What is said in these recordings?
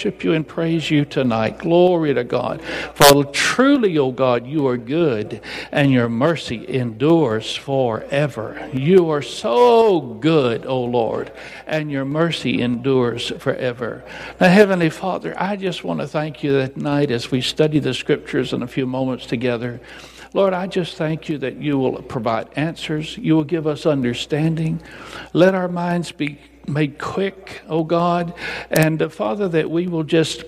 worship you and praise you tonight. Glory to God. For truly, O oh God, you are good and your mercy endures forever. You are so good, O oh Lord, and your mercy endures forever. Now, Heavenly Father, I just want to thank you that night as we study the scriptures in a few moments together. Lord, I just thank you that you will provide answers. You will give us understanding. Let our minds be made quick, oh God. And uh, Father, that we will just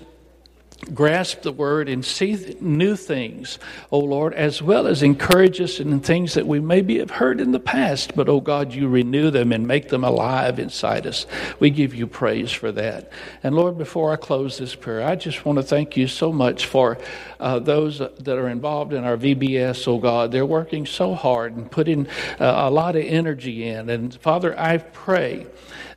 grasp the word and see new things, oh Lord, as well as encourage us in things that we maybe have heard in the past, but oh God, you renew them and make them alive inside us. We give you praise for that. And Lord, before I close this prayer, I just want to thank you so much for uh, those that are involved in our VBS, oh God. They're working so hard and putting uh, a lot of energy in. And Father, I pray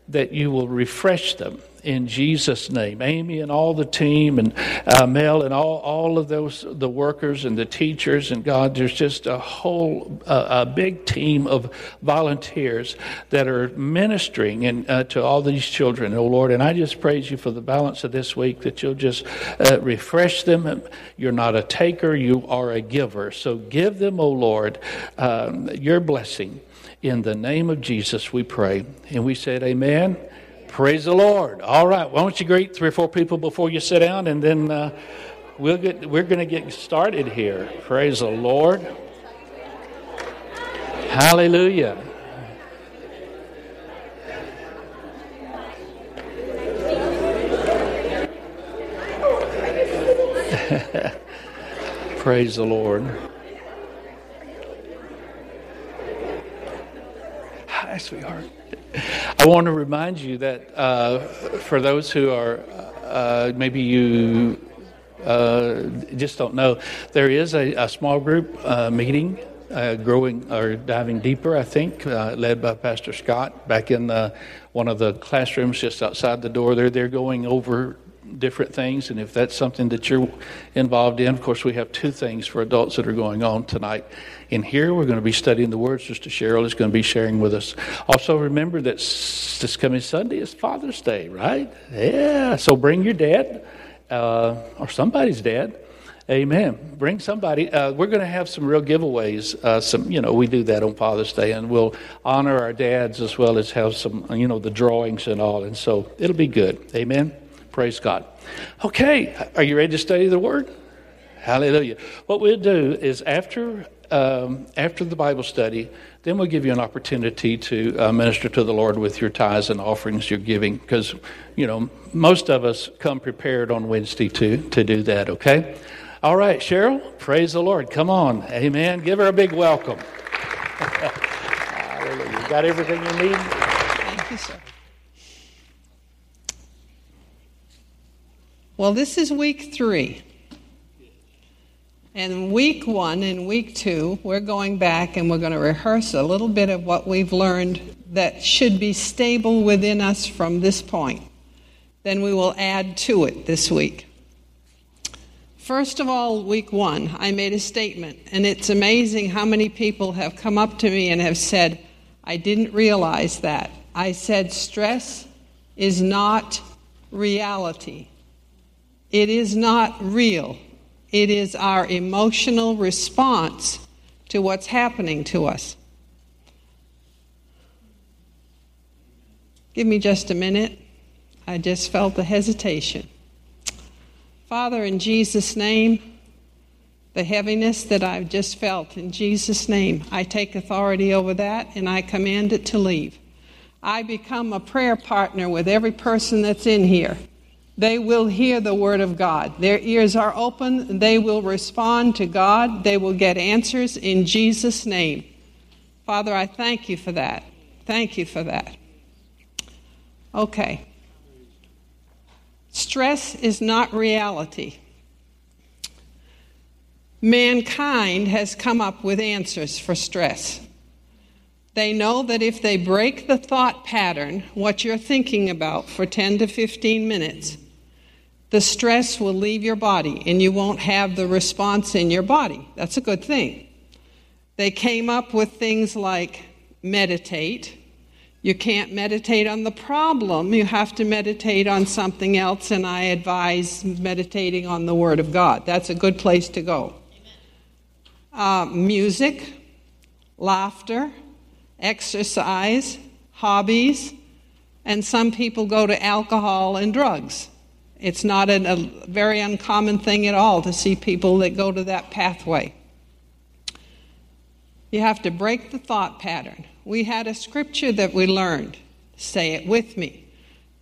that you will refresh them in Jesus' name. Amy and all the team, and uh, Mel and all, all of those, the workers and the teachers, and God, there's just a whole, uh, a big team of volunteers that are ministering and, uh, to all these children, oh Lord. And I just praise you for the balance of this week that you'll just uh, refresh them. You're not a taker, you are a giver. So give them, oh Lord, um, your blessing. In the name of Jesus, we pray. And we said, Amen. Praise the Lord. All right. Why don't you greet three or four people before you sit down, and then uh, we'll get, we're going to get started here. Praise the Lord. Hallelujah. Praise the Lord. Hi, sweetheart. I want to remind you that uh, for those who are uh, maybe you uh, just don't know, there is a, a small group uh, meeting. Uh, growing or diving deeper, I think, uh, led by Pastor Scott back in one of the classrooms just outside the door there. They're going over different things. And if that's something that you're involved in, of course, we have two things for adults that are going on tonight. In here, we're going to be studying the words. Sister Cheryl is going to be sharing with us. Also, remember that this coming Sunday is Father's Day, right? Yeah. So bring your dad uh, or somebody's dad. Amen. Bring somebody. Uh, we're going to have some real giveaways. Uh, some, you know, we do that on Father's Day, and we'll honor our dads as well as have some, you know, the drawings and all. And so it'll be good. Amen. Praise God. Okay, are you ready to study the Word? Hallelujah. What we'll do is after um, after the Bible study, then we'll give you an opportunity to uh, minister to the Lord with your tithes and offerings you're giving, because you know most of us come prepared on Wednesday to to do that. Okay. All right, Cheryl. Praise the Lord. Come on, Amen. Give her a big welcome. Hallelujah. You got everything you need. Thank you, sir. Well, this is week three. And week one and week two, we're going back and we're going to rehearse a little bit of what we've learned that should be stable within us from this point. Then we will add to it this week. First of all, week one, I made a statement, and it's amazing how many people have come up to me and have said, I didn't realize that. I said, stress is not reality. It is not real. It is our emotional response to what's happening to us. Give me just a minute. I just felt the hesitation. Father, in Jesus' name, the heaviness that I've just felt, in Jesus' name, I take authority over that and I command it to leave. I become a prayer partner with every person that's in here they will hear the word of God. Their ears are open. They will respond to God. They will get answers in Jesus' name. Father, I thank you for that. Thank you for that. Okay. Stress is not reality. Mankind has come up with answers for stress. They know that if they break the thought pattern, what you're thinking about, for 10 to 15 minutes, the stress will leave your body and you won't have the response in your body. That's a good thing. They came up with things like meditate, You can't meditate on the problem, you have to meditate on something else, and I advise meditating on the Word of God. That's a good place to go. Uh, music, laughter, exercise, hobbies, and some people go to alcohol and drugs. It's not a, a very uncommon thing at all to see people that go to that pathway. You have to break the thought pattern. We had a scripture that we learned. Say it with me.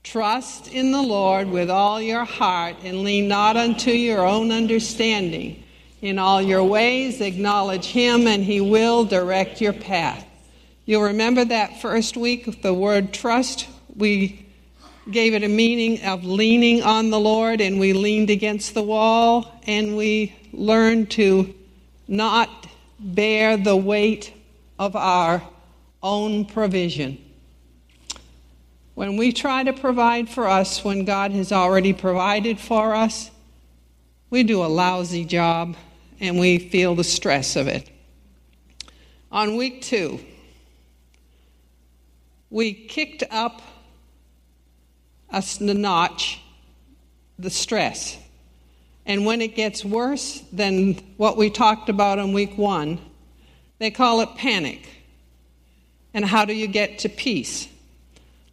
Trust in the Lord with all your heart and lean not unto your own understanding. In all your ways, acknowledge Him, and He will direct your path. You'll remember that first week, the word trust, we gave it a meaning of leaning on the Lord, and we leaned against the wall, and we learned to not bear the weight of our own provision. When we try to provide for us when God has already provided for us, we do a lousy job and we feel the stress of it. On week two, we kicked up a notch the stress. And when it gets worse than what we talked about on week one, they call it panic. And how do you get to peace?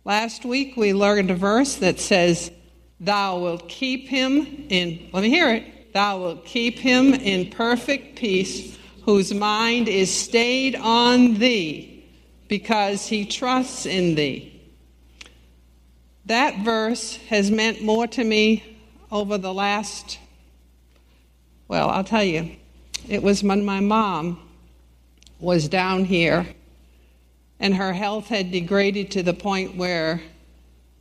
Last week we learned a verse that says, Thou wilt keep him in, let me hear it, Thou wilt keep him in perfect peace, whose mind is stayed on thee, because he trusts in thee. That verse has meant more to me over the last, well, I'll tell you, it was when my mom was down here and her health had degraded to the point where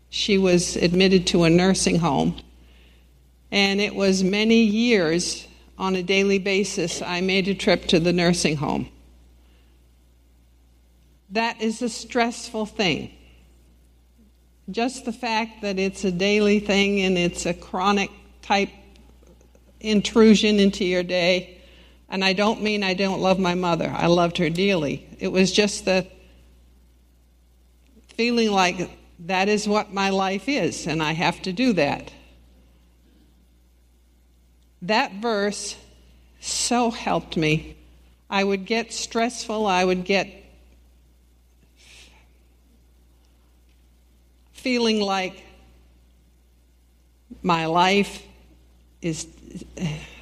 she was admitted to a nursing home. And it was many years on a daily basis I made a trip to the nursing home. That is a stressful thing. Just the fact that it's a daily thing and it's a chronic type intrusion into your day. And I don't mean I don't love my mother, I loved her dearly. It was just the feeling like that is what my life is, and I have to do that that verse so helped me. I would get stressful, I would get feeling like my life is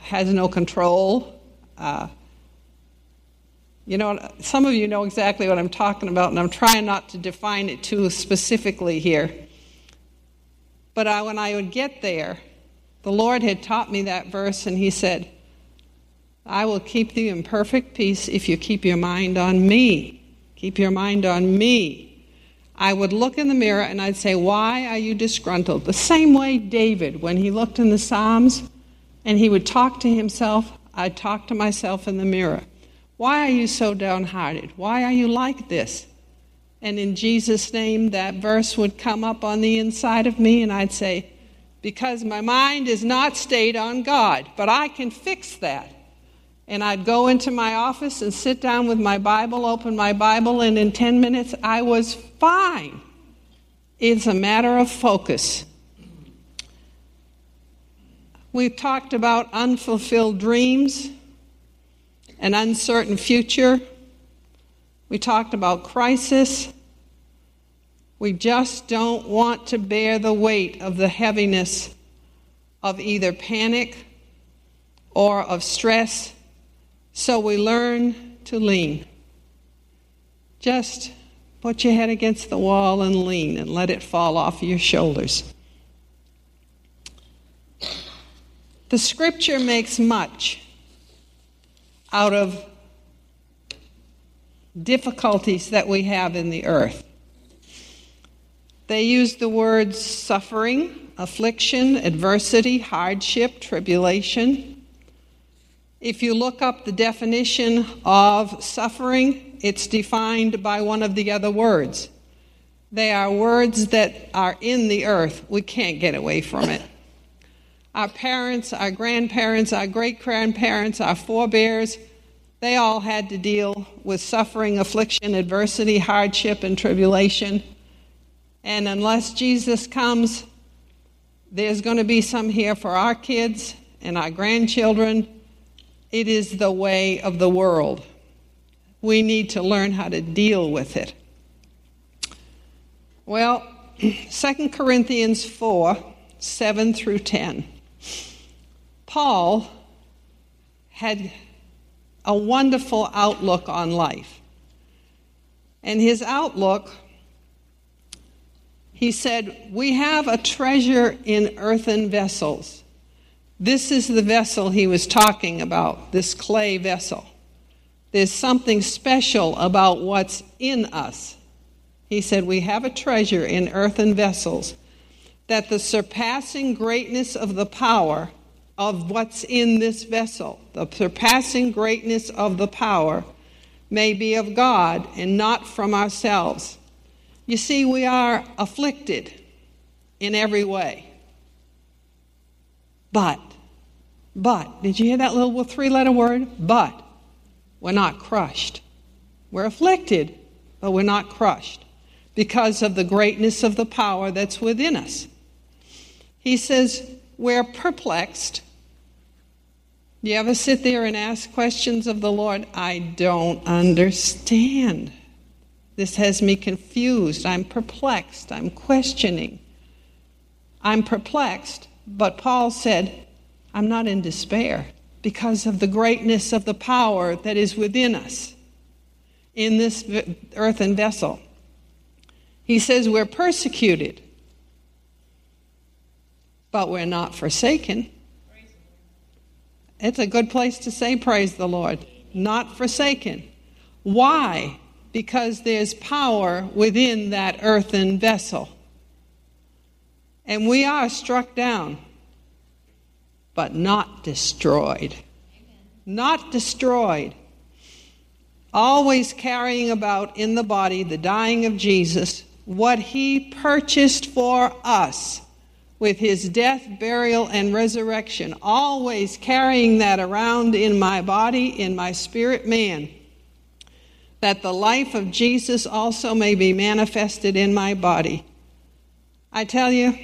has no control. Uh, you know, some of you know exactly what I'm talking about, and I'm trying not to define it too specifically here. But I, when I would get there, the Lord had taught me that verse, and He said, I will keep thee in perfect peace if you keep your mind on me. Keep your mind on me. I would look in the mirror and I'd say, Why are you disgruntled? The same way David, when he looked in the Psalms and he would talk to himself, I'd talk to myself in the mirror. Why are you so downhearted? Why are you like this? And in Jesus' name, that verse would come up on the inside of me, and I'd say, because my mind is not stayed on God. But I can fix that. And I'd go into my office and sit down with my Bible, open my Bible, and in 10 minutes I was fine. It's a matter of focus. We've talked about unfulfilled dreams, an uncertain future. We talked about crisis. We just don't want to bear the weight of the heaviness of either panic or of stress, so we learn to lean. Just put your head against the wall and lean and let it fall off your shoulders. The scripture makes much out of difficulties that we have in the earth. They use the words suffering, affliction, adversity, hardship, tribulation. If you look up the definition of suffering, it's defined by one of the other words. They are words that are in the earth. We can't get away from it. Our parents, our grandparents, our great grandparents, our forebears, they all had to deal with suffering, affliction, adversity, hardship, and tribulation And unless Jesus comes, there's going to be some here for our kids and our grandchildren. It is the way of the world. We need to learn how to deal with it. Well, 2 Corinthians 4 7 through 10. Paul had a wonderful outlook on life. And his outlook, he said, We have a treasure in earthen vessels. This is the vessel he was talking about, this clay vessel. There's something special about what's in us. He said, We have a treasure in earthen vessels, that the surpassing greatness of the power of what's in this vessel, the surpassing greatness of the power, may be of God and not from ourselves. You see, we are afflicted in every way. But, but, did you hear that little three letter word? But, we're not crushed. We're afflicted, but we're not crushed because of the greatness of the power that's within us. He says, We're perplexed, you ever sit there and ask questions of the Lord? I don't understand. This has me confused. I'm perplexed. I'm questioning. I'm perplexed. But Paul said, I'm not in despair because of the greatness of the power that is within us in this earthen vessel. He says, We're persecuted, but we're not forsaken. It's a good place to say, Praise the Lord. Not forsaken. Why? Because there's power within that earthen vessel. And we are struck down, but not destroyed. Not destroyed. Always carrying about in the body the dying of Jesus, what he purchased for us with his death, burial, and resurrection, always carrying that around in my body, in my spirit man, that the life of Jesus also may be manifested in my body. I tell you,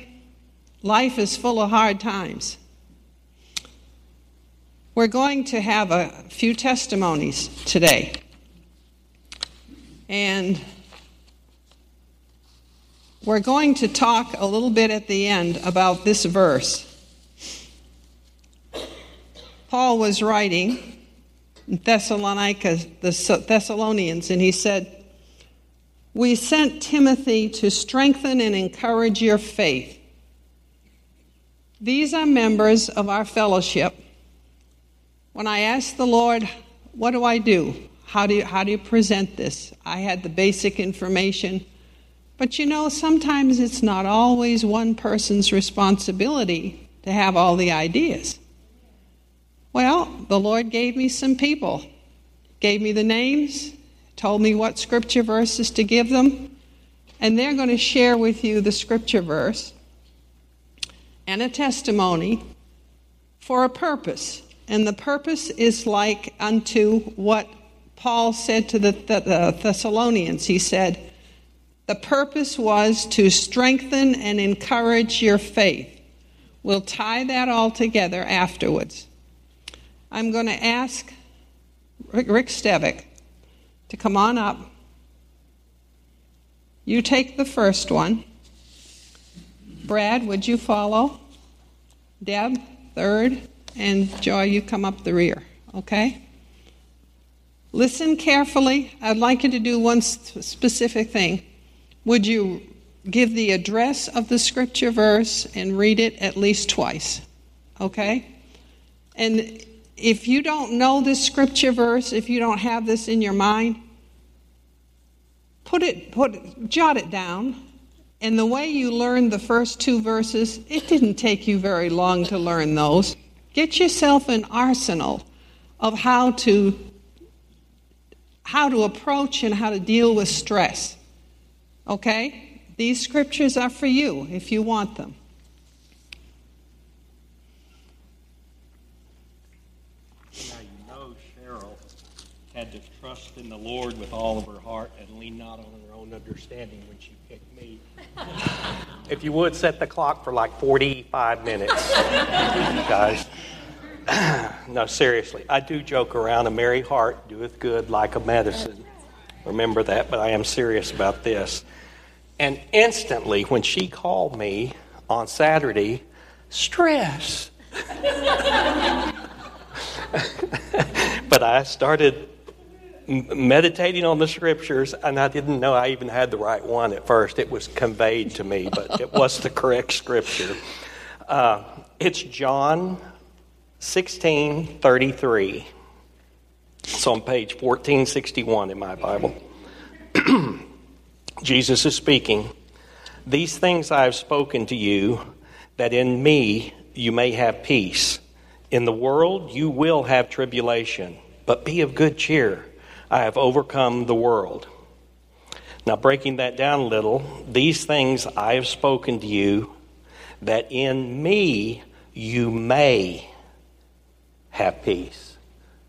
life is full of hard times. We're going to have a few testimonies today. And we're going to talk a little bit at the end about this verse. Paul was writing in Thessalonica, the Thessalonians, and he said, We sent Timothy to strengthen and encourage your faith. These are members of our fellowship. When I asked the Lord, What do I do? How do you, how do you present this? I had the basic information. But you know, sometimes it's not always one person's responsibility to have all the ideas. Well, the Lord gave me some people, gave me the names, told me what scripture verses to give them, and they're going to share with you the scripture verse and a testimony for a purpose. And the purpose is like unto what Paul said to the, Thessalonians. He said, the purpose was to strengthen and encourage your faith. We'll tie that all together afterwards. I'm going to ask Rick Stevick to come on up. You take the first one. Brad, would you follow? Deb, third. And Joy, you come up the rear, okay? Listen carefully. I'd like you to do one specific thing. Would you give the address of the scripture verse and read it at least twice? Okay? And if you don't know this scripture verse, if you don't have this in your mind, put it put jot it down. And the way you learned the first two verses, it didn't take you very long to learn those. Get yourself an arsenal of how to how to approach and how to deal with stress. Okay? These scriptures are for you if you want them. Now you know Cheryl had to trust in the Lord with all of her heart and lean not on her own understanding when she. If you would, set the clock for like 45 minutes, guys. no, seriously, I do joke around. A merry heart doeth good like a medicine. Remember that, but I am serious about this. And instantly, when she called me on Saturday, stress. but I started meditating on the scriptures, and I didn't know I even had the right one at first. It was conveyed to me, but it was the correct scripture. Uh, it's John 16 33. It's on page 1461 in my Bible. Jesus is speaking. These things I have spoken to you, that in me you may have peace. In the world you will have tribulation, but be of good cheer. I have overcome the world. Now, breaking that down a little, these things I have spoken to you, that in me you may have peace.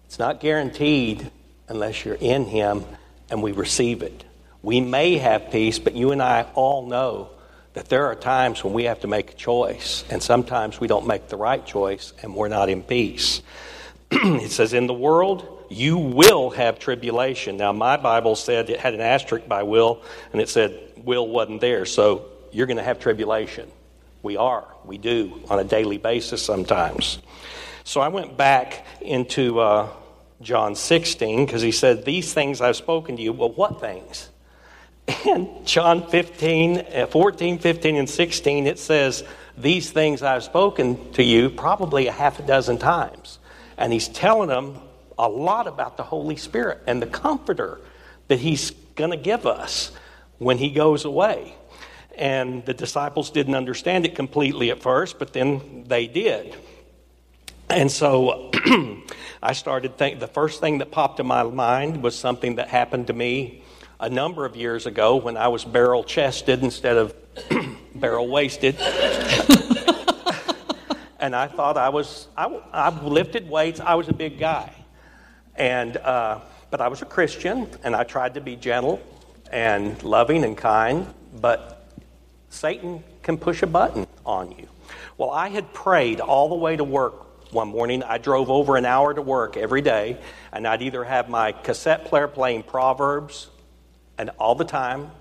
It's not guaranteed unless you're in Him and we receive it. We may have peace, but you and I all know that there are times when we have to make a choice, and sometimes we don't make the right choice and we're not in peace. it says, In the world, you will have tribulation. Now, my Bible said it had an asterisk by will, and it said will wasn't there. So you're going to have tribulation. We are. We do on a daily basis sometimes. So I went back into uh, John 16 because he said, These things I've spoken to you. Well, what things? In John 15, uh, 14, 15, and 16, it says, These things I've spoken to you probably a half a dozen times. And he's telling them a lot about the Holy Spirit and the comforter that he's going to give us when he goes away. And the disciples didn't understand it completely at first, but then they did. And so I started thinking, the first thing that popped in my mind was something that happened to me a number of years ago when I was barrel chested instead of barrel waisted. and I thought I was, I, I, lifted weights, I was a big guy. And, uh, but I was a Christian, and I tried to be gentle and loving and kind, but Satan can push a button on you. Well, I had prayed all the way to work one morning. I drove over an hour to work every day, and I'd either have my cassette player playing Proverbs and all the time,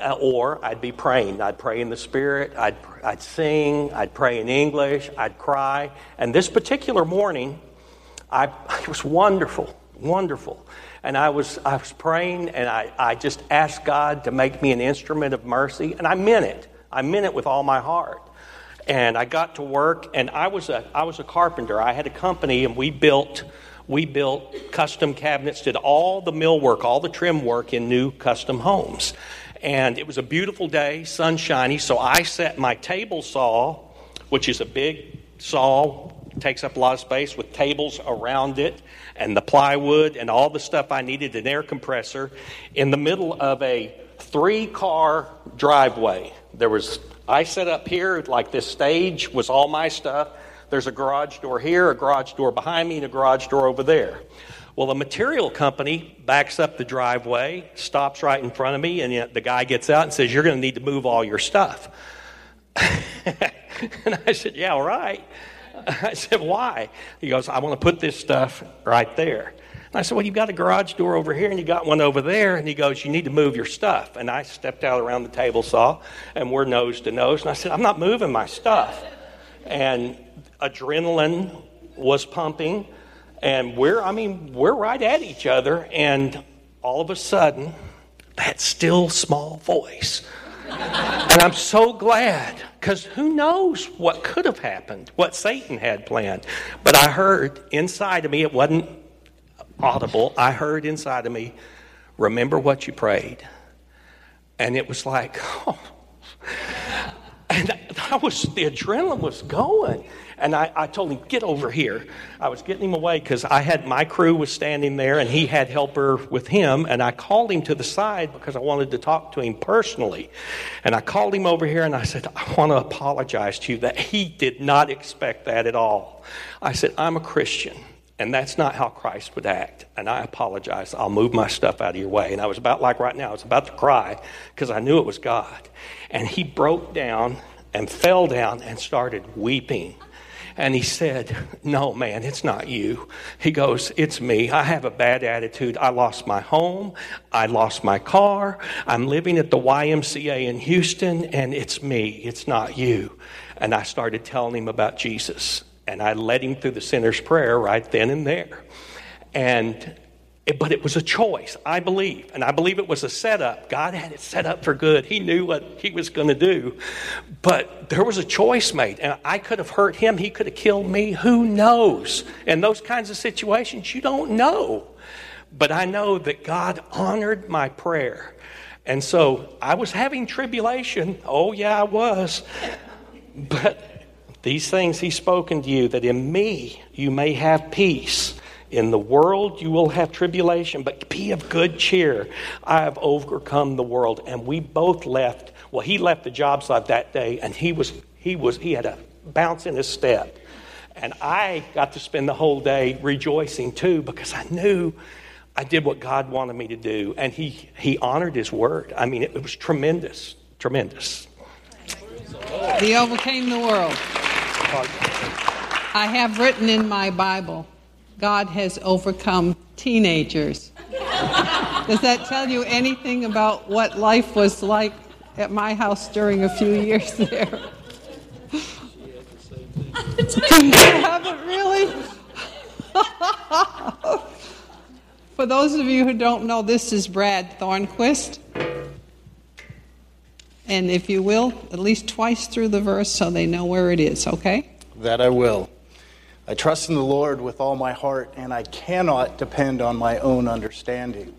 uh, or I'd be praying. I'd pray in the Spirit, I'd, I'd sing, I'd pray in English, I'd cry. And this particular morning, I, it was wonderful, wonderful. And I was, I was praying, and I, I just asked God to make me an instrument of mercy, and I meant it. I meant it with all my heart and I got to work, and I was a I was a carpenter. I had a company, and we built we built custom cabinets, did all the millwork, all the trim work in new custom homes. And it was a beautiful day, sunshiny. So I set my table saw, which is a big saw, takes up a lot of space with tables around it, and the plywood and all the stuff I needed, an air compressor, in the middle of a three car driveway. There was I set up here like this stage was all my stuff. There's a garage door here, a garage door behind me, and a garage door over there. Well, the material company backs up the driveway, stops right in front of me, and the guy gets out and says, You're going to need to move all your stuff. and I said, Yeah, all right. I said, Why? He goes, I want to put this stuff right there. And I said, Well, you've got a garage door over here and you got one over there. And he goes, You need to move your stuff. And I stepped out around the table saw and we're nose to nose. And I said, I'm not moving my stuff. And adrenaline was pumping. And we're, I mean, we're right at each other. And all of a sudden, that still small voice. and I'm so glad because who knows what could have happened, what Satan had planned. But I heard inside of me, it wasn't audible, I heard inside of me, remember what you prayed. And it was like, oh. And I was, the adrenaline was going. And I, I told him, get over here. I was getting him away because I had my crew was standing there and he had helper with him. And I called him to the side because I wanted to talk to him personally. And I called him over here and I said, I want to apologize to you that he did not expect that at all. I said, I'm a Christian. And that's not how Christ would act. And I apologize. I'll move my stuff out of your way. And I was about like right now, I was about to cry because I knew it was God. And he broke down and fell down and started weeping. And he said, No, man, it's not you. He goes, It's me. I have a bad attitude. I lost my home. I lost my car. I'm living at the YMCA in Houston, and it's me. It's not you. And I started telling him about Jesus. And I led him through the sinner's prayer right then and there. And but it was a choice, I believe. And I believe it was a setup. God had it set up for good. He knew what he was going to do. But there was a choice made. And I could have hurt him. He could have killed me. Who knows? In those kinds of situations, you don't know. But I know that God honored my prayer. And so I was having tribulation. Oh, yeah, I was. But these things he's spoken to you, that in me you may have peace. In the world you will have tribulation, but be of good cheer. I have overcome the world. And we both left. Well, he left the job site that day, and he was he was he had a bounce in his step. And I got to spend the whole day rejoicing too, because I knew I did what God wanted me to do, and He He honored His word. I mean, it, it was tremendous, tremendous. He overcame the world. I have written in my Bible God has overcome teenagers. Does that tell you anything about what life was like at my house during a few years there? have it really? For those of you who don't know, this is Brad Thornquist. And if you will, at least twice through the verse so they know where it is, okay? That I will. I trust in the Lord with all my heart, and I cannot depend on my own understanding.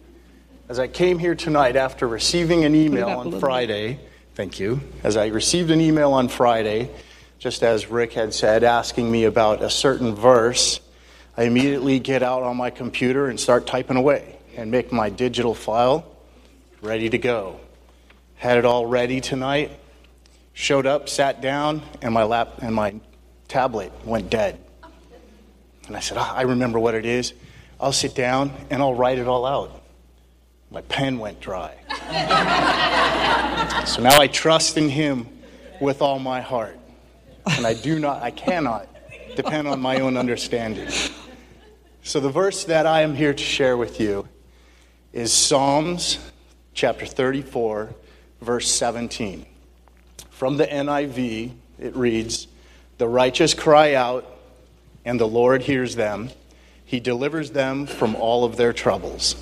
As I came here tonight after receiving an email on Friday, bit. thank you. As I received an email on Friday, just as Rick had said, asking me about a certain verse, I immediately get out on my computer and start typing away and make my digital file ready to go. Had it all ready tonight, showed up, sat down, and my lap and my tablet went dead. And I said, oh, I remember what it is. I'll sit down and I'll write it all out. My pen went dry. so now I trust in Him with all my heart. And I do not, I cannot depend on my own understanding. So the verse that I am here to share with you is Psalms chapter 34, verse 17. From the NIV, it reads, The righteous cry out and the Lord hears them. He delivers them from all of their troubles.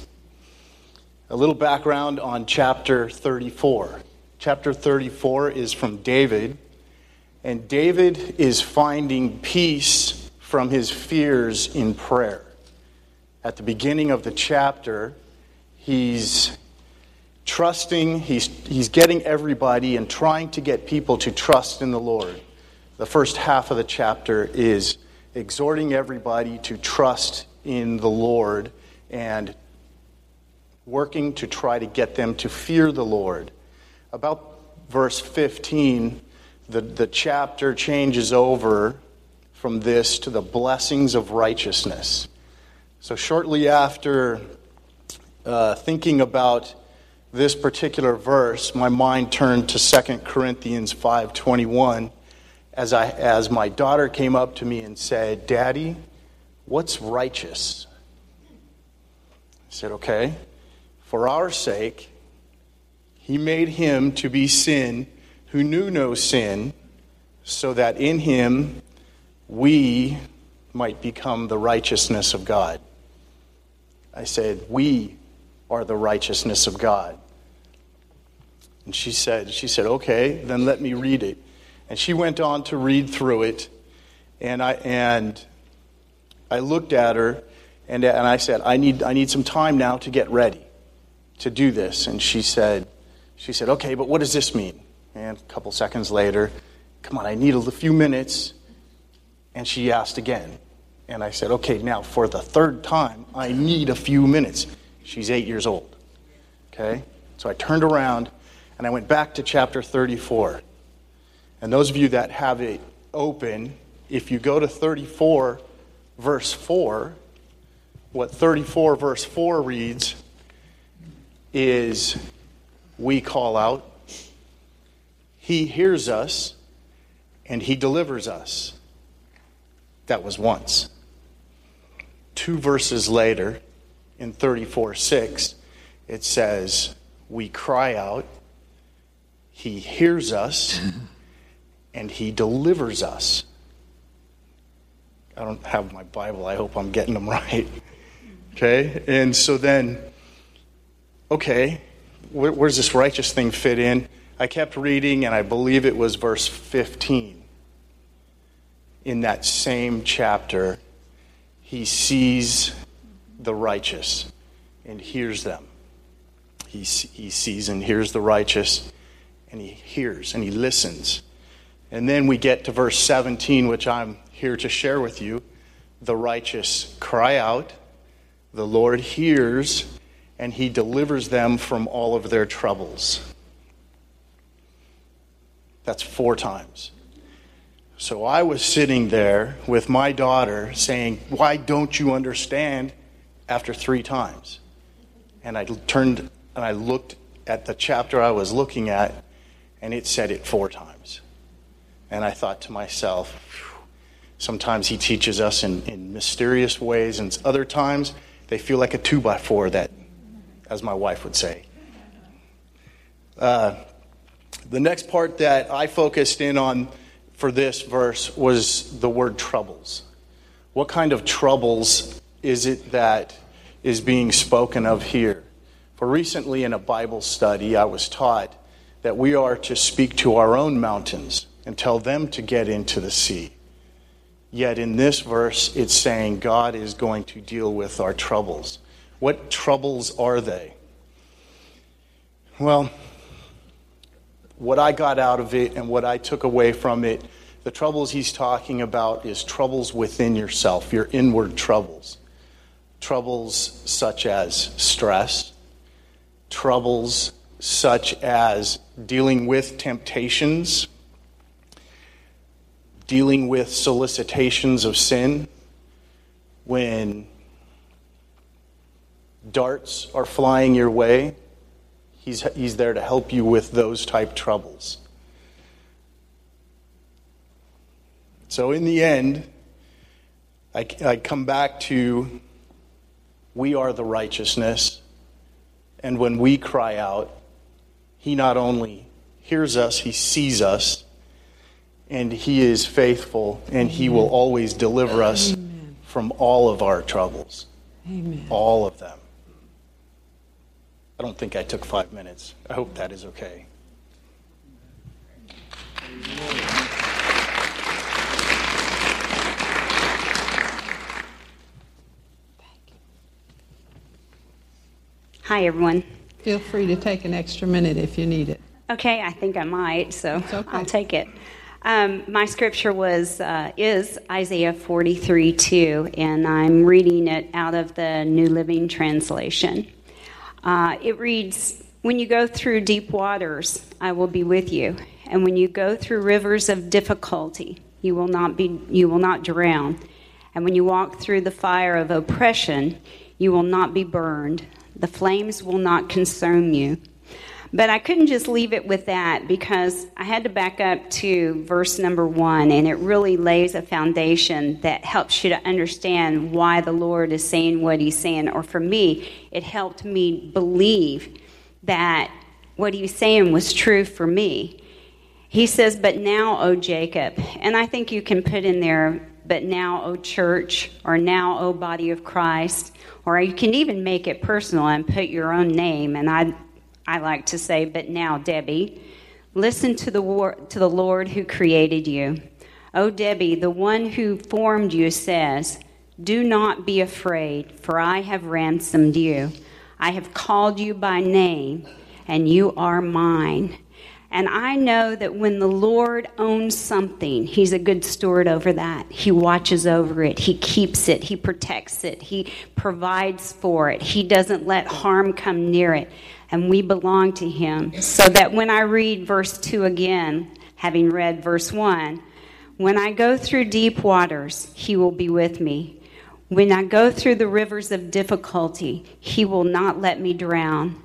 A little background on chapter 34. Chapter 34 is from David, and David is finding peace from his fears in prayer. At the beginning of the chapter, he's trusting, he's, he's getting everybody and trying to get people to trust in the Lord. The first half of the chapter is exhorting everybody to trust in the Lord and working to try to get them to fear the Lord. About verse 15, the, the chapter changes over from this to the blessings of righteousness. So, shortly after uh, thinking about this particular verse, my mind turned to 2 Corinthians 5:21 as, I, as my daughter came up to me and said, Daddy, what's righteous? I said, Okay, for our sake, he made him to be sin who knew no sin, so that in him we might become the righteousness of God. I said, We are the righteousness of God. And she said, she said, okay, then let me read it. And she went on to read through it, and I, and I looked at her and, and I said, I need, I need some time now to get ready to do this. And she said, she said, okay, but what does this mean? And a couple seconds later, come on, I need a few minutes. And she asked again. And I said, okay, now for the third time, I need a few minutes. She's eight years old. Okay? So I turned around and I went back to chapter 34. And those of you that have it open, if you go to 34, verse 4, what 34 verse 4 reads is we call out, He hears us, and He delivers us. That was once. Two verses later, in 34 6, it says, We cry out, He hears us, and He delivers us. I don't have my Bible. I hope I'm getting them right. Okay? And so then, okay, where, where's this righteous thing fit in? I kept reading, and I believe it was verse 15. In that same chapter, he sees the righteous and hears them. He, he sees and hears the righteous, and he hears and he listens. And then we get to verse 17, which I'm here to share with you. The righteous cry out, the Lord hears, and he delivers them from all of their troubles. That's four times. So I was sitting there with my daughter saying, Why don't you understand? after three times. And I turned and I looked at the chapter I was looking at, and it said it four times. And I thought to myself, sometimes he teaches us in, in mysterious ways, and other times they feel like a two by four that as my wife would say. Uh, the next part that I focused in on for this verse was the word troubles. What kind of troubles is it that is being spoken of here? For recently in a Bible study, I was taught that we are to speak to our own mountains and tell them to get into the sea. Yet in this verse, it's saying God is going to deal with our troubles. What troubles are they? Well, what I got out of it and what I took away from it, the troubles he's talking about is troubles within yourself, your inward troubles. Troubles such as stress, troubles such as dealing with temptations, dealing with solicitations of sin, when darts are flying your way, he's, he's there to help you with those type troubles. So, in the end, I, I come back to we are the righteousness. And when we cry out, He not only hears us, He sees us, and He is faithful, and He will always deliver us Amen. from all of our troubles. Amen. All of them. I don't think I took five minutes. I hope that is okay. Hi, everyone. Feel free to take an extra minute if you need it. Okay, I think I might, so okay. I'll take it. Um, my scripture was uh, is Isaiah 43 2, and I'm reading it out of the New Living Translation. Uh, it reads, When you go through deep waters, I will be with you. And when you go through rivers of difficulty, you will not, be, you will not drown. And when you walk through the fire of oppression, you will not be burned. The flames will not consume you. But I couldn't just leave it with that because I had to back up to verse number one, and it really lays a foundation that helps you to understand why the Lord is saying what He's saying. Or for me, it helped me believe that what He was saying was true for me. He says, But now, O Jacob, and I think you can put in there, But now, O church, or now, O body of Christ, or you can even make it personal and put your own name. And I I like to say, but now, Debbie, listen to the, war, to the Lord who created you. Oh, Debbie, the one who formed you says, Do not be afraid, for I have ransomed you. I have called you by name, and you are mine. And I know that when the Lord owns something, He's a good steward over that. He watches over it, He keeps it, He protects it, He provides for it, He doesn't let harm come near it and we belong to Him. So that when I read verse 2 again, having read verse 1, when I go through deep waters, He will be with me. When I go through the rivers of difficulty, he will not let me drown.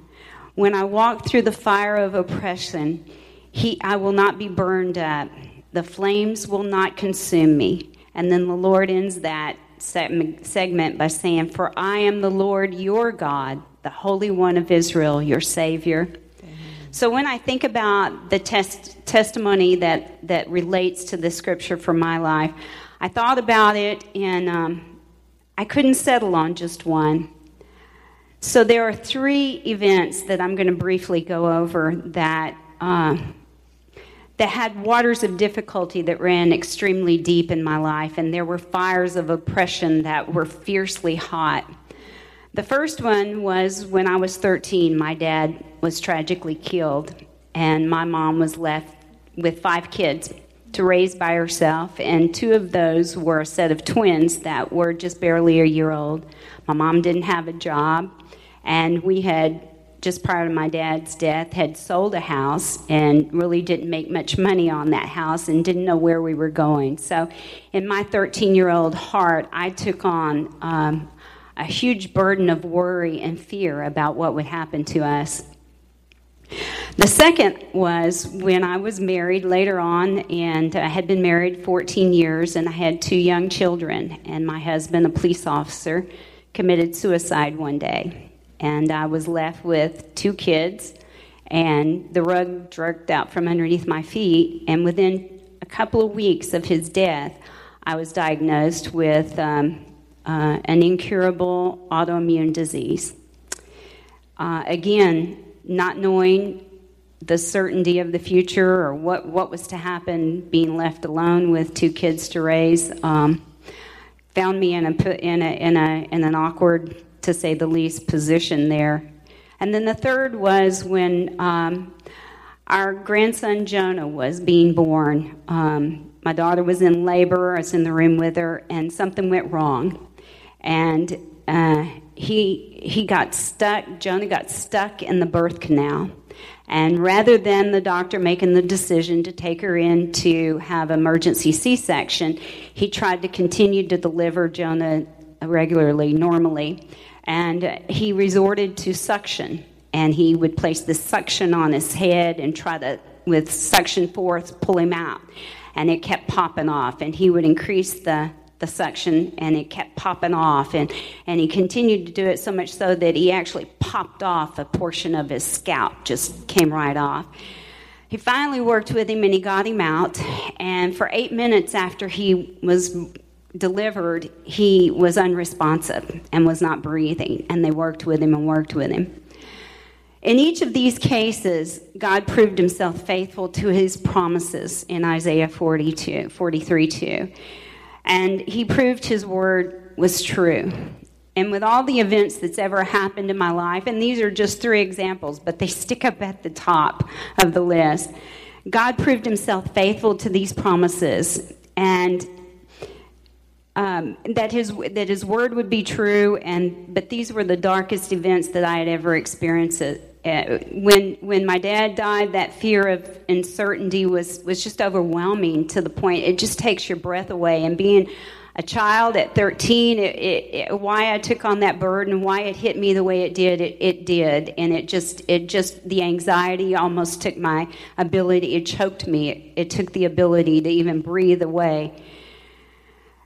When I walk through the fire of oppression, he, I will not be burned up. The flames will not consume me. And then the Lord ends that segment by saying, For I am the Lord your God, the Holy One of Israel, your Savior. So when I think about the test, testimony that, that relates to the scripture for my life, I thought about it and um, I couldn't settle on just one. So there are three events that I'm going to briefly go over that. Uh, that had waters of difficulty that ran extremely deep in my life, and there were fires of oppression that were fiercely hot. The first one was when I was 13, my dad was tragically killed, and my mom was left with five kids to raise by herself, and two of those were a set of twins that were just barely a year old. My mom didn't have a job, and we had just prior to my dad's death, had sold a house and really didn't make much money on that house and didn't know where we were going. So, in my 13 year old heart, I took on um, a huge burden of worry and fear about what would happen to us. The second was when I was married later on, and I had been married 14 years, and I had two young children, and my husband, a police officer, committed suicide one day and I was left with two kids, and the rug jerked out from underneath my feet. And within a couple of weeks of his death, I was diagnosed with um, uh, an incurable autoimmune disease. Uh, again, not knowing the certainty of the future or what, what was to happen, being left alone with two kids to raise, um, found me in, a, in, a, in, a, in an awkward to say the least, position there. And then the third was when um, our grandson Jonah was being born. Um, my daughter was in labor, I was in the room with her, and something went wrong. And uh, he, he got stuck, Jonah got stuck in the birth canal. And rather than the doctor making the decision to take her in to have emergency C section, he tried to continue to deliver Jonah regularly, normally and he resorted to suction. And he would place the suction on his head and try to, with suction force, pull him out. And it kept popping off. And he would increase the, the suction, and it kept popping off. And, and he continued to do it so much so that he actually popped off a portion of his scalp, just came right off. He finally worked with him and he got him out. And for eight minutes after he was delivered, he was unresponsive and was not breathing, and they worked with him and worked with him. In each of these cases, God proved himself faithful to his promises in Isaiah 42, 43 2. And he proved his word was true. And with all the events that's ever happened in my life, and these are just three examples, but they stick up at the top of the list, God proved himself faithful to these promises. And um, that his that his word would be true, and but these were the darkest events that I had ever experienced. Uh, when when my dad died, that fear of uncertainty was was just overwhelming to the point it just takes your breath away. And being a child at 13, it, it, it, why I took on that burden, why it hit me the way it did, it, did, and it just it just the anxiety almost took my ability. It choked me. It took the ability to even breathe away.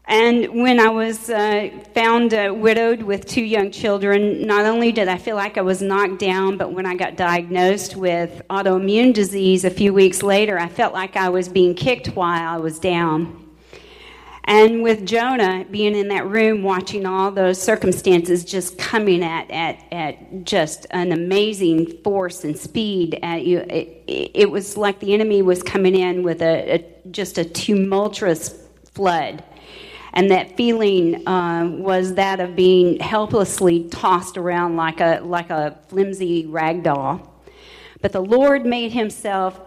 And when I was uh, found uh, widowed with two young children, not only did I feel like I was knocked down, but when I got diagnosed with autoimmune disease a few weeks later, I felt like I was being kicked while I was down. And with Jonah being in that room watching all those circumstances just coming at, at, at just an amazing force and speed at you, it, it was like the enemy was coming in with a, a just a tumultuous flood and that feeling uh, was that of being helplessly tossed around like a like a flimsy rag doll. But the Lord made Himself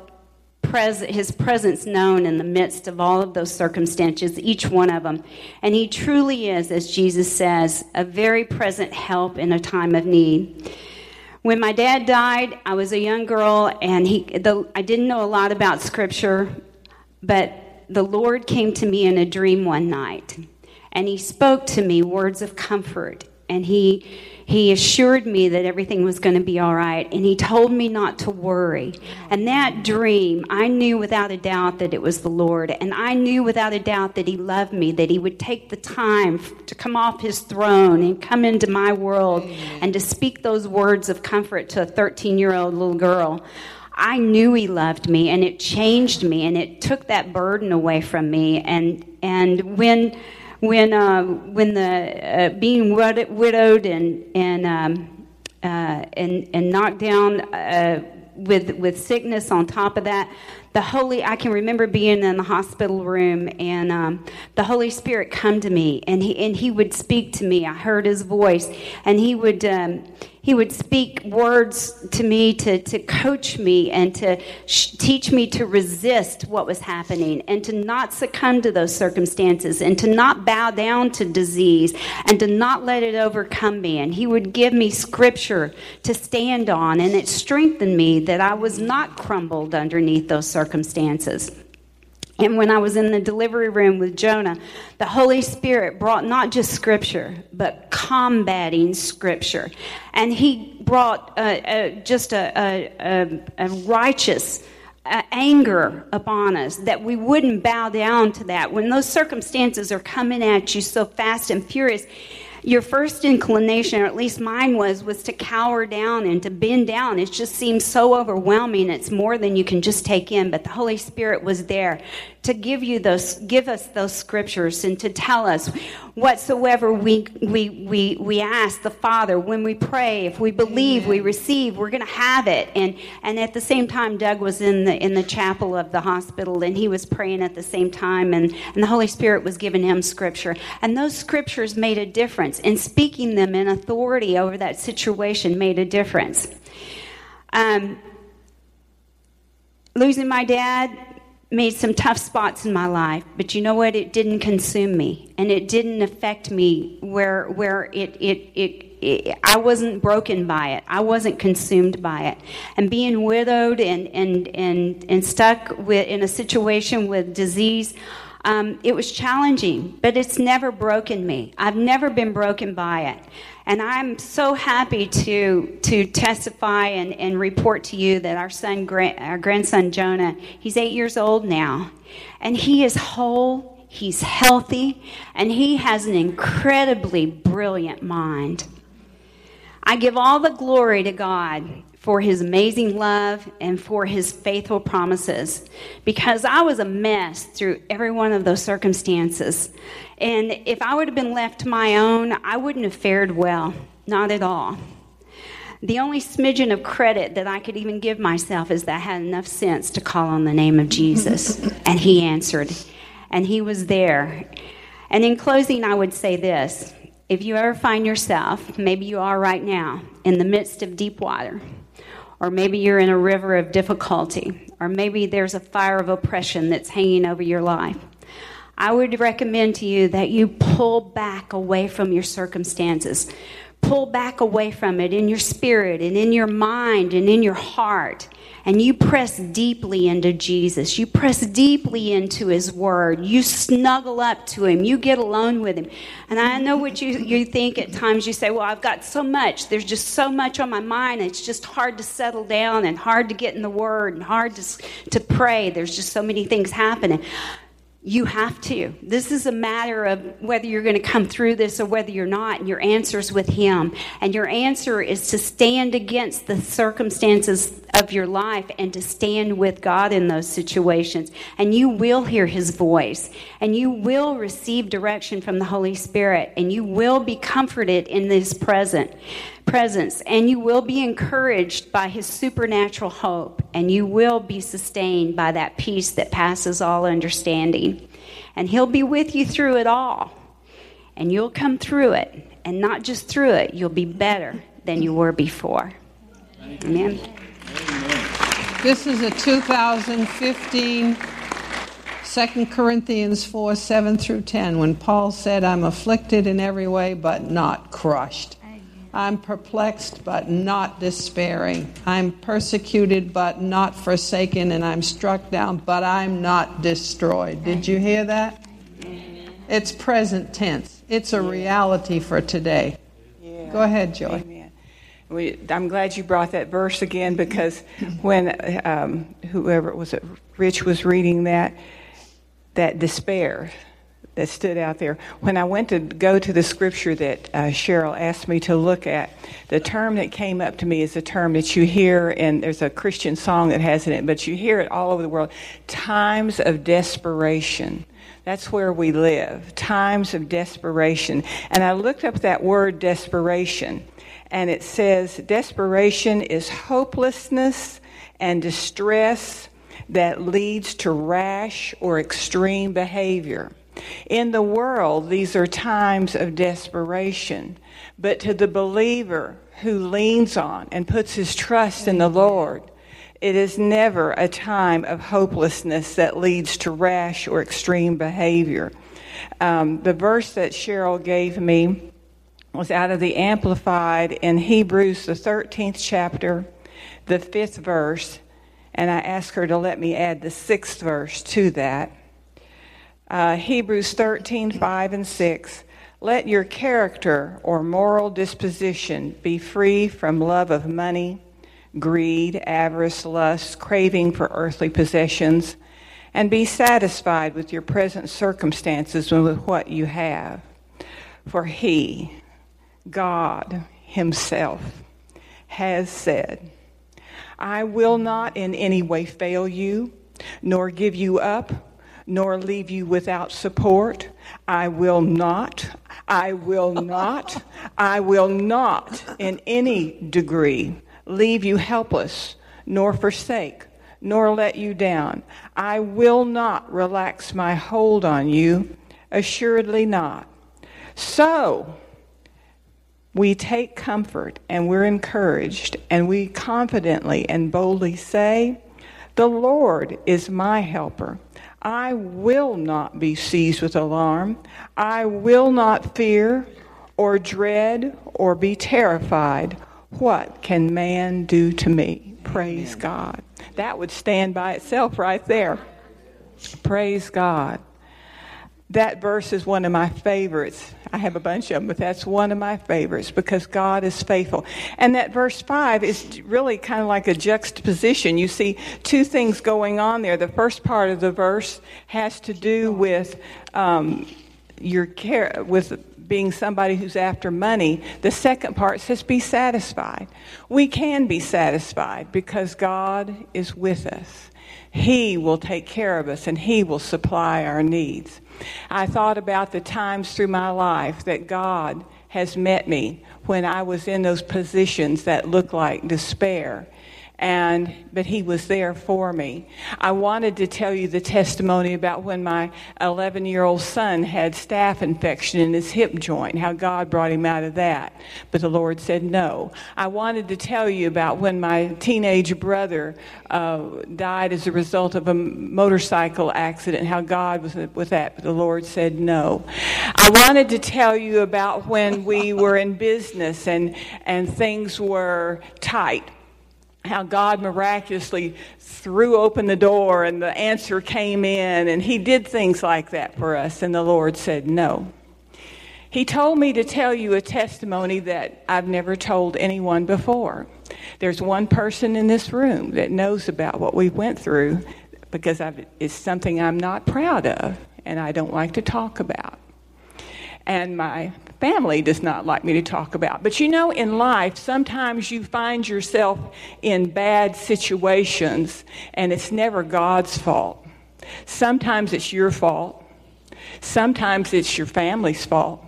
pres- His presence known in the midst of all of those circumstances, each one of them, and He truly is, as Jesus says, a very present help in a time of need. When my dad died, I was a young girl, and he, the, I didn't know a lot about Scripture, but the Lord came to me in a dream one night. and he spoke to me words of comfort and he he assured me that everything was going to be all right and he told me not to worry and that dream i knew without a doubt that it was the lord and i knew without a doubt that he loved me that he would take the time to come off his throne and come into my world and to speak those words of comfort to a 13 year old little girl I knew he loved me and it changed me and it took that burden away from me. And and when when uh, when the uh, being widowed and and um, uh, and and knocked down uh, with with sickness on top of that the holy i can remember being in the hospital room and um, the holy spirit come to me and he and he would speak to me i heard his voice and he would um, he would speak words to me to, to coach me and to sh- teach me to resist what was happening and to not succumb to those circumstances and to not bow down to disease and to not let it overcome me. And he would give me scripture to stand on, and it strengthened me that I was not crumbled underneath those circumstances. And when I was in the delivery room with Jonah, the Holy Spirit brought not just scripture, but combating scripture. And he brought uh, uh, just a, a, a righteous uh, anger upon us that we wouldn't bow down to that. When those circumstances are coming at you so fast and furious, your first inclination, or at least mine was, was to cower down and to bend down. It just seems so overwhelming. It's more than you can just take in. But the Holy Spirit was there to give you those, give us those scriptures and to tell us whatsoever we, we, we, we ask the Father when we pray, if we believe, we receive, we're going to have it. And, and at the same time, Doug was in the, in the chapel of the hospital and he was praying at the same time and, and the Holy Spirit was giving him scripture. And those scriptures made a difference and speaking them in authority over that situation made a difference. Um, losing my dad made some tough spots in my life, but you know what? It didn't consume me, and it didn't affect me where where it it it. it I wasn't broken by it. I wasn't consumed by it. And being widowed and and and and stuck with in a situation with disease, um, it was challenging, but it's never broken me. I've never been broken by it. And I'm so happy to, to testify and, and report to you that our son, our grandson Jonah, he's eight years old now, and he is whole, he's healthy, and he has an incredibly brilliant mind. I give all the glory to God for his amazing love and for his faithful promises because I was a mess through every one of those circumstances. And if I would have been left to my own, I wouldn't have fared well. Not at all. The only smidgen of credit that I could even give myself is that I had enough sense to call on the name of Jesus. and he answered. And he was there. And in closing, I would say this if you ever find yourself, maybe you are right now, in the midst of deep water, or maybe you're in a river of difficulty, or maybe there's a fire of oppression that's hanging over your life. I would recommend to you that you pull back away from your circumstances. Pull back away from it in your spirit and in your mind and in your heart. And you press deeply into Jesus. You press deeply into His Word. You snuggle up to Him. You get alone with Him. And I know what you, you think at times. You say, Well, I've got so much. There's just so much on my mind. It's just hard to settle down and hard to get in the Word and hard to, to pray. There's just so many things happening. You have to. This is a matter of whether you're going to come through this or whether you're not, and your answer is with Him. And your answer is to stand against the circumstances of your life and to stand with God in those situations. And you will hear His voice, and you will receive direction from the Holy Spirit, and you will be comforted in this present presence, and you will be encouraged by his supernatural hope, and you will be sustained by that peace that passes all understanding. And he'll be with you through it all, and you'll come through it, and not just through it, you'll be better than you were before. Amen. This is a 2015 2 Corinthians 4 7 through 10, when Paul said, I'm afflicted in every way, but not crushed. I'm perplexed but not despairing. I'm persecuted but not forsaken, and I'm struck down but I'm not destroyed. Did you hear that? It's present tense. It's a reality for today. Yeah. Go ahead, Joy. Amen. We, I'm glad you brought that verse again because when um, whoever it was, Rich was reading that, that despair that stood out there. When I went to go to the scripture that uh, Cheryl asked me to look at, the term that came up to me is a term that you hear, and there's a Christian song that has it, but you hear it all over the world times of desperation. That's where we live, times of desperation. And I looked up that word desperation, and it says desperation is hopelessness and distress that leads to rash or extreme behavior. In the world, these are times of desperation. But to the believer who leans on and puts his trust in the Lord, it is never a time of hopelessness that leads to rash or extreme behavior. Um, the verse that Cheryl gave me was out of the Amplified in Hebrews, the 13th chapter, the fifth verse, and I asked her to let me add the sixth verse to that. Uh, Hebrews 13, 5 and 6. Let your character or moral disposition be free from love of money, greed, avarice, lust, craving for earthly possessions, and be satisfied with your present circumstances and with what you have. For He, God Himself, has said, I will not in any way fail you, nor give you up nor leave you without support. I will not, I will not, I will not in any degree leave you helpless, nor forsake, nor let you down. I will not relax my hold on you, assuredly not. So, we take comfort and we're encouraged, and we confidently and boldly say, The Lord is my helper. I will not be seized with alarm. I will not fear or dread or be terrified. What can man do to me? Praise Amen. God. That would stand by itself right there. Praise God. That verse is one of my favorites. I have a bunch of them, but that's one of my favorites because God is faithful. And that verse 5 is really kind of like a juxtaposition. You see two things going on there. The first part of the verse has to do with um, your care, with being somebody who's after money. The second part says, be satisfied. We can be satisfied because God is with us. He will take care of us and He will supply our needs. I thought about the times through my life that God has met me when I was in those positions that looked like despair and but he was there for me. I wanted to tell you the testimony about when my 11 year old son had staph infection in his hip joint, how God brought him out of that. But the Lord said no. I wanted to tell you about when my teenage brother uh, died as a result of a motorcycle accident, how God was with that. But the Lord said no. I wanted to tell you about when we were in business and, and things were tight how God miraculously threw open the door and the answer came in, and He did things like that for us, and the Lord said no. He told me to tell you a testimony that I've never told anyone before. There's one person in this room that knows about what we went through because I've, it's something I'm not proud of and I don't like to talk about. And my family does not like me to talk about. But you know, in life, sometimes you find yourself in bad situations, and it's never God's fault. Sometimes it's your fault. Sometimes it's your family's fault.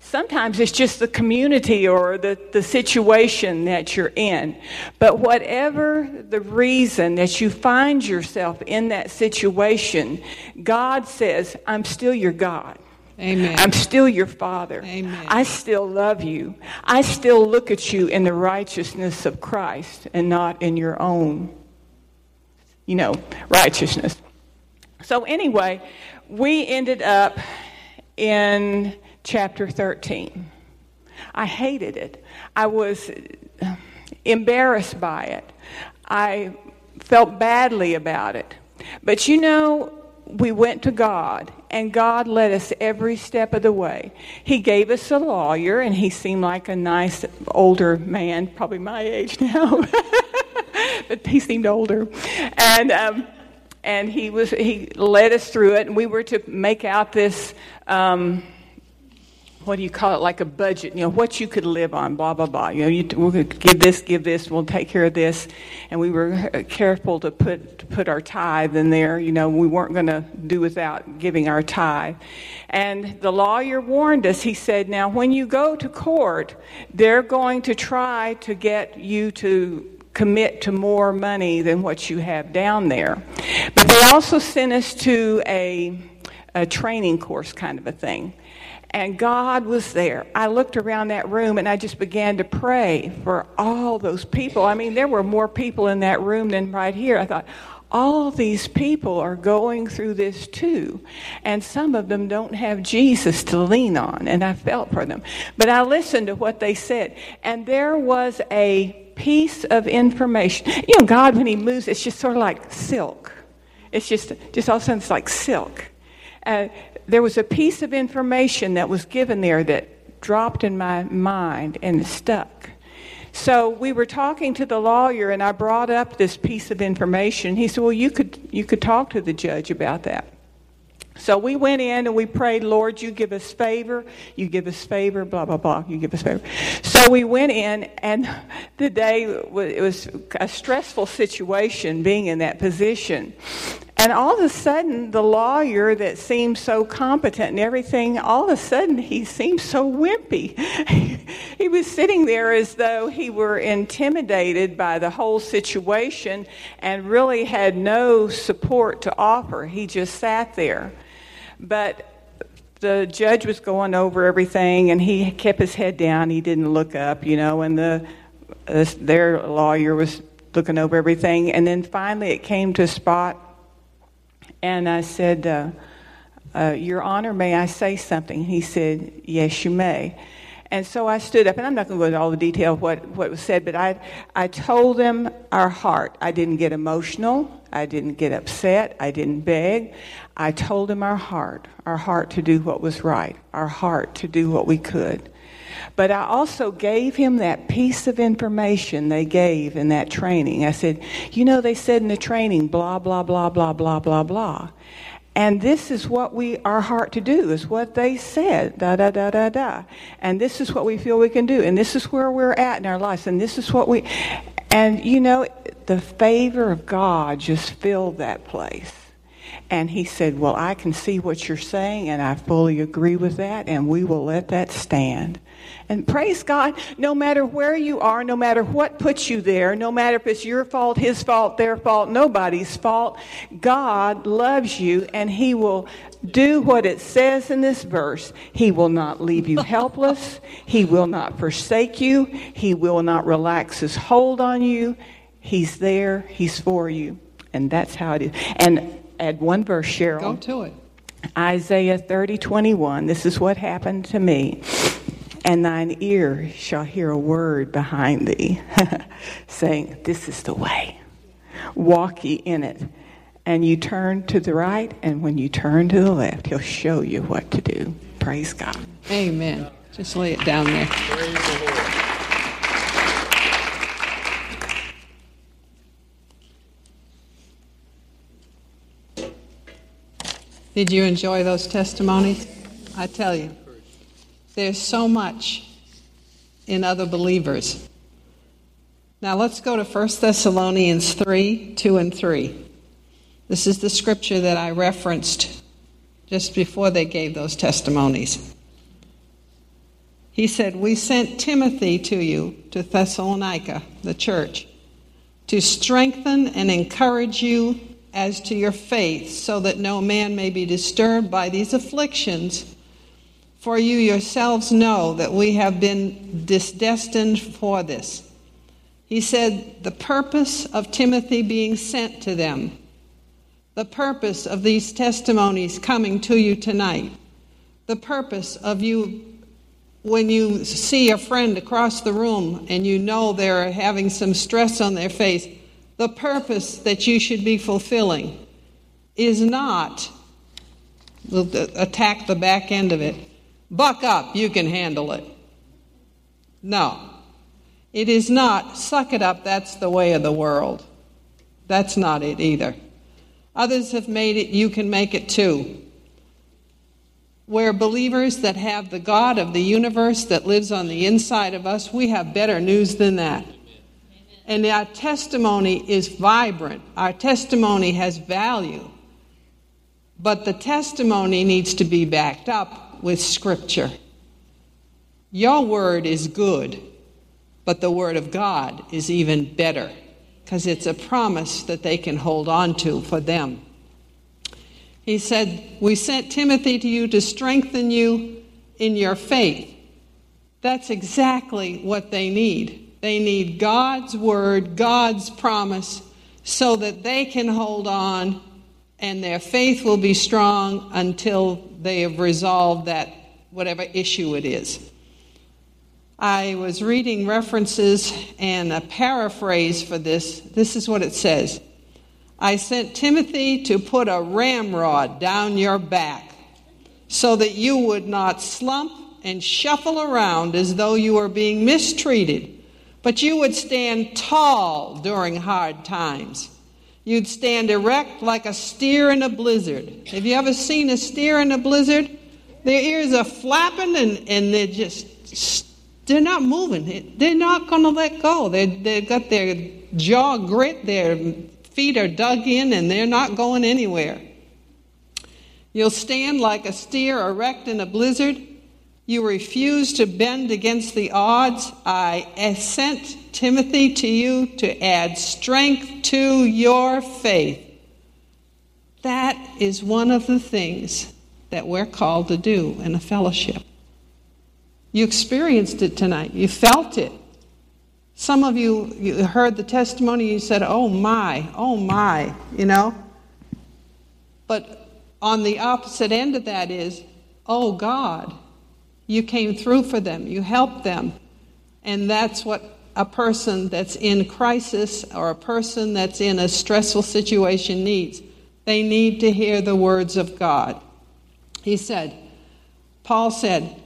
Sometimes it's just the community or the, the situation that you're in. But whatever the reason that you find yourself in that situation, God says, I'm still your God. Amen. I'm still your father. Amen. I still love you. I still look at you in the righteousness of Christ and not in your own, you know, righteousness. So, anyway, we ended up in chapter 13. I hated it. I was embarrassed by it. I felt badly about it. But you know, we went to God, and God led us every step of the way. He gave us a lawyer, and he seemed like a nice older man, probably my age now, but he seemed older. And, um, and he, was, he led us through it, and we were to make out this. Um, what do you call it, like a budget, you know, what you could live on, blah, blah, blah. You know, you, we'll give this, give this, we'll take care of this. And we were uh, careful to put, to put our tithe in there. You know, we weren't going to do without giving our tithe. And the lawyer warned us, he said, now when you go to court, they're going to try to get you to commit to more money than what you have down there. But they also sent us to a, a training course kind of a thing and God was there. I looked around that room and I just began to pray for all those people. I mean, there were more people in that room than right here. I thought, all these people are going through this too. And some of them don't have Jesus to lean on. And I felt for them. But I listened to what they said. And there was a piece of information. You know, God, when He moves, it's just sort of like silk. It's just, just all of a sudden, it's like silk. Uh, there was a piece of information that was given there that dropped in my mind and stuck. So we were talking to the lawyer, and I brought up this piece of information. He said, "Well, you could you could talk to the judge about that." So we went in and we prayed, Lord, you give us favor, you give us favor, blah, blah, blah, you give us favor. So we went in, and the day, it was a stressful situation being in that position. And all of a sudden, the lawyer that seemed so competent and everything, all of a sudden, he seemed so wimpy. he was sitting there as though he were intimidated by the whole situation and really had no support to offer. He just sat there. But the judge was going over everything, and he kept his head down. He didn't look up, you know, and the uh, their lawyer was looking over everything. And then finally, it came to a spot, and I said, uh, uh, "Your Honor, may I say something?" He said, "Yes, you may." And so I stood up, and I'm not going to go into all the detail of what, what was said, but I, I told them our heart. I didn't get emotional. I didn't get upset. I didn't beg. I told them our heart, our heart to do what was right, our heart to do what we could. But I also gave him that piece of information they gave in that training. I said, You know, they said in the training, blah, blah, blah, blah, blah, blah, blah. And this is what we, our heart to do, is what they said, da, da, da, da, da. And this is what we feel we can do. And this is where we're at in our lives. And this is what we, and you know, the favor of God just filled that place. And he said, Well, I can see what you're saying, and I fully agree with that, and we will let that stand. And praise God, no matter where you are, no matter what puts you there, no matter if it's your fault, his fault, their fault, nobody's fault, God loves you, and he will do what it says in this verse. He will not leave you helpless, he will not forsake you, he will not relax his hold on you. He's there, he's for you. And that's how it is. And add one verse, Cheryl. Go to it. Isaiah 30, 21. This is what happened to me. And thine ear shall hear a word behind thee, saying, This is the way. Walk ye in it. And you turn to the right, and when you turn to the left, he'll show you what to do. Praise God. Amen. Just lay it down there. Did you enjoy those testimonies? I tell you, there's so much in other believers. Now let's go to 1 Thessalonians 3 2 and 3. This is the scripture that I referenced just before they gave those testimonies. He said, We sent Timothy to you, to Thessalonica, the church, to strengthen and encourage you as to your faith, so that no man may be disturbed by these afflictions. For you yourselves know that we have been destined for this. He said, The purpose of Timothy being sent to them, the purpose of these testimonies coming to you tonight, the purpose of you when you see a friend across the room and you know they're having some stress on their face, the purpose that you should be fulfilling is not attack the back end of it. Buck up, you can handle it. No. It is not, suck it up, that's the way of the world. That's not it either. Others have made it, you can make it too. We're believers that have the God of the universe that lives on the inside of us. We have better news than that. And our testimony is vibrant, our testimony has value. But the testimony needs to be backed up with Scripture. Your word is good, but the word of God is even better because it's a promise that they can hold on to for them. He said, We sent Timothy to you to strengthen you in your faith. That's exactly what they need. They need God's word, God's promise, so that they can hold on and their faith will be strong until they have resolved that whatever issue it is. I was reading references and a paraphrase for this. This is what it says I sent Timothy to put a ramrod down your back so that you would not slump and shuffle around as though you were being mistreated, but you would stand tall during hard times. You'd stand erect like a steer in a blizzard. Have you ever seen a steer in a blizzard? Their ears are flapping and, and they're just they're not moving. They're not going to let go. They, they've got their jaw grit, their feet are dug in, and they're not going anywhere. You'll stand like a steer erect in a blizzard. You refuse to bend against the odds. I sent Timothy to you to add strength to your faith. That is one of the things that we're called to do in a fellowship. You experienced it tonight. You felt it. Some of you, you heard the testimony, you said, oh my, oh my, you know? But on the opposite end of that is, oh God, you came through for them, you helped them. And that's what a person that's in crisis or a person that's in a stressful situation needs. They need to hear the words of God. He said, Paul said,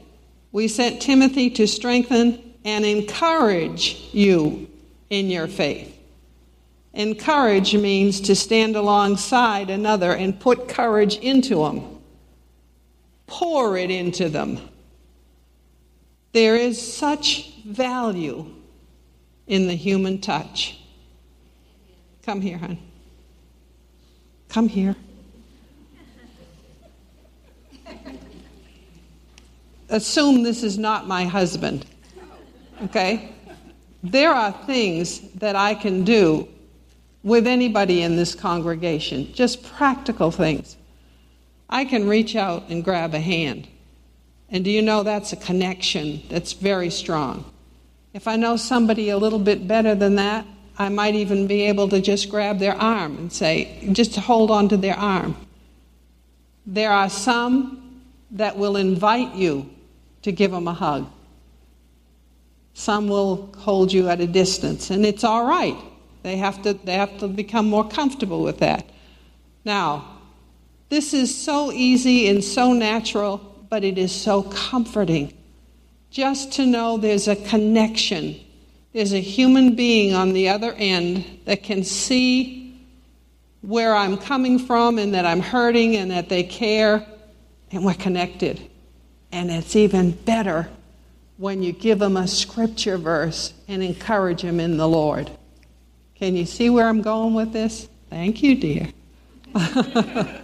we sent Timothy to strengthen and encourage you in your faith. Encourage means to stand alongside another and put courage into them, pour it into them. There is such value in the human touch. Come here, hon. Come here. assume this is not my husband. Okay? There are things that I can do with anybody in this congregation, just practical things. I can reach out and grab a hand. And do you know that's a connection that's very strong? If I know somebody a little bit better than that, I might even be able to just grab their arm and say, just hold on to their arm. There are some that will invite you to give them a hug. Some will hold you at a distance, and it's all right. They have to, they have to become more comfortable with that. Now, this is so easy and so natural, but it is so comforting just to know there's a connection. There's a human being on the other end that can see where I'm coming from and that I'm hurting and that they care, and we're connected. And it's even better when you give them a scripture verse and encourage them in the Lord. Can you see where I'm going with this? Thank you, dear.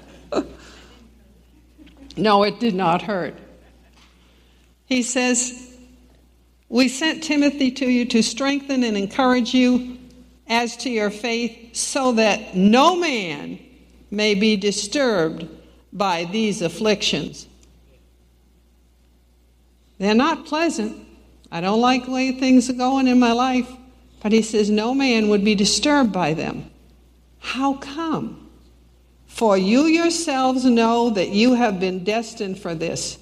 no, it did not hurt. He says, We sent Timothy to you to strengthen and encourage you as to your faith, so that no man may be disturbed by these afflictions. They're not pleasant. I don't like the way things are going in my life. But he says, No man would be disturbed by them. How come? For you yourselves know that you have been destined for this.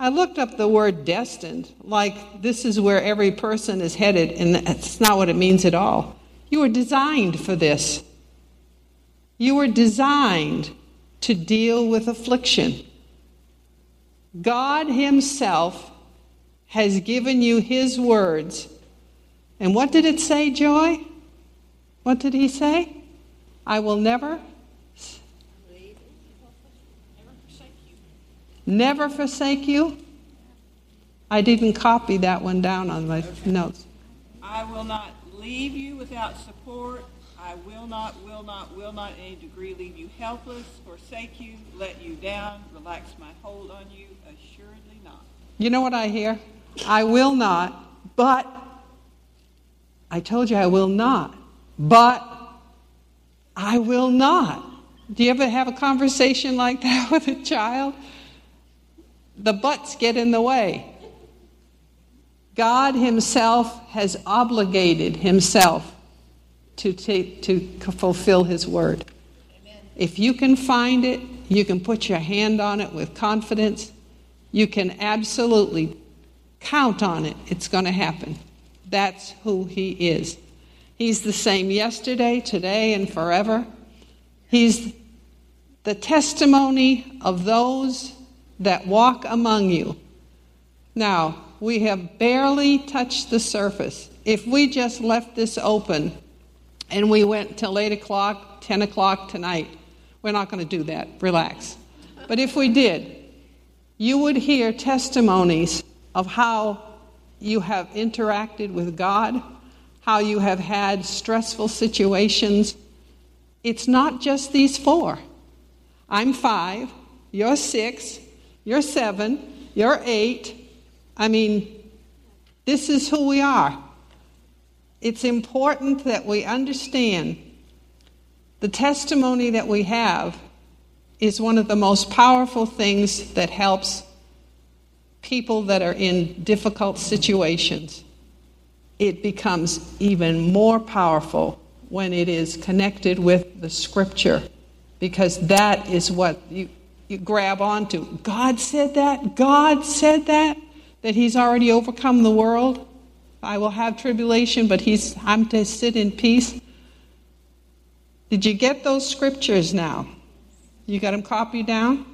I looked up the word destined, like this is where every person is headed, and that's not what it means at all. You were designed for this. You were designed to deal with affliction. God Himself has given you His words. And what did it say, Joy? What did He say? I will never. Never forsake you. I didn't copy that one down on my notes. I will not leave you without support. I will not, will not, will not in any degree leave you helpless, forsake you, let you down, relax my hold on you. Assuredly not. You know what I hear? I will not, but I told you I will not, but I will not. Do you ever have a conversation like that with a child? The buts get in the way. God Himself has obligated Himself to, take, to fulfill His word. Amen. If you can find it, you can put your hand on it with confidence. You can absolutely count on it. It's going to happen. That's who He is. He's the same yesterday, today, and forever. He's the testimony of those that walk among you. Now, we have barely touched the surface. If we just left this open and we went till 8 o'clock, 10 o'clock tonight, we're not going to do that. Relax. But if we did, you would hear testimonies of how you have interacted with God, how you have had stressful situations. It's not just these four. I'm five, you're six, you're seven, you're eight. I mean, this is who we are. It's important that we understand the testimony that we have is one of the most powerful things that helps people that are in difficult situations. It becomes even more powerful when it is connected with the scripture because that is what you, you grab onto. God said that? God said that? That He's already overcome the world? I will have tribulation, but he's, I'm to sit in peace. Did you get those scriptures now? You got them copied down?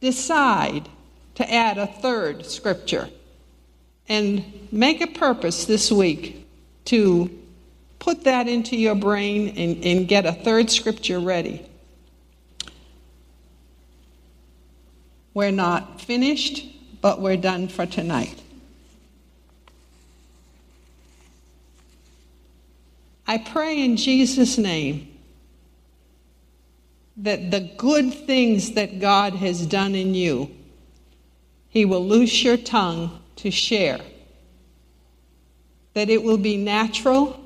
Decide to add a third scripture and make a purpose this week to put that into your brain and, and get a third scripture ready. We're not finished, but we're done for tonight. I pray in Jesus' name that the good things that God has done in you, He will loose your tongue to share. That it will be natural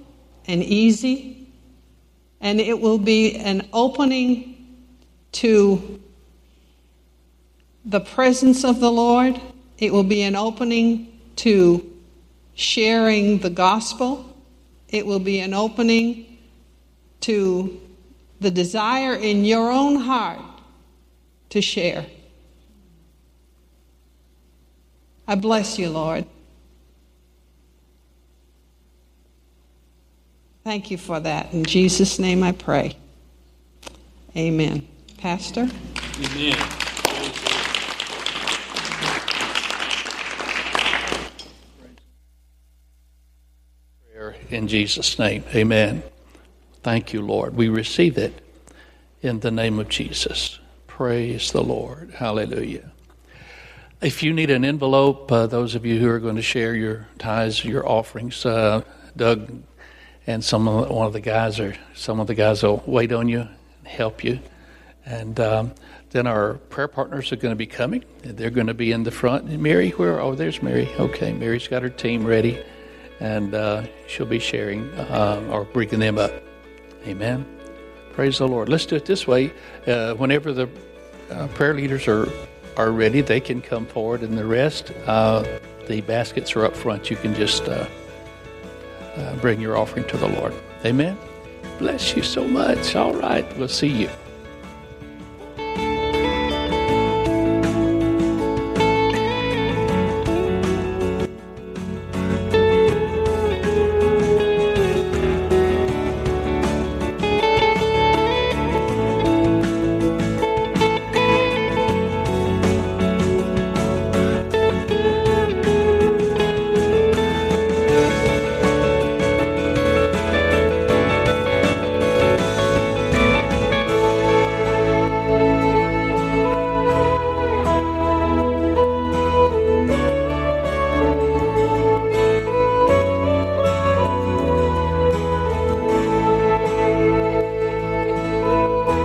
and easy, and it will be an opening to the presence of the Lord. It will be an opening to sharing the gospel. It will be an opening to the desire in your own heart to share. I bless you, Lord. Thank you for that. In Jesus' name I pray. Amen. Pastor? Amen. In Jesus' name. Amen. Thank you, Lord. We receive it in the name of Jesus. Praise the Lord. Hallelujah. If you need an envelope, uh, those of you who are going to share your tithes, your offerings, uh, Doug and some of, one of the guys are some of the guys will wait on you, help you, and um, then our prayer partners are going to be coming. They're going to be in the front. Mary, where? Oh, there's Mary. Okay, Mary's got her team ready and uh, she'll be sharing uh, or bringing them up. Amen. Praise the Lord. Let's do it this way. Uh, whenever the uh, prayer leaders are are ready, they can come forward, and the rest, uh, the baskets are up front. You can just uh, bring your offering to the Lord. Amen. Bless you so much. All right. We'll see you.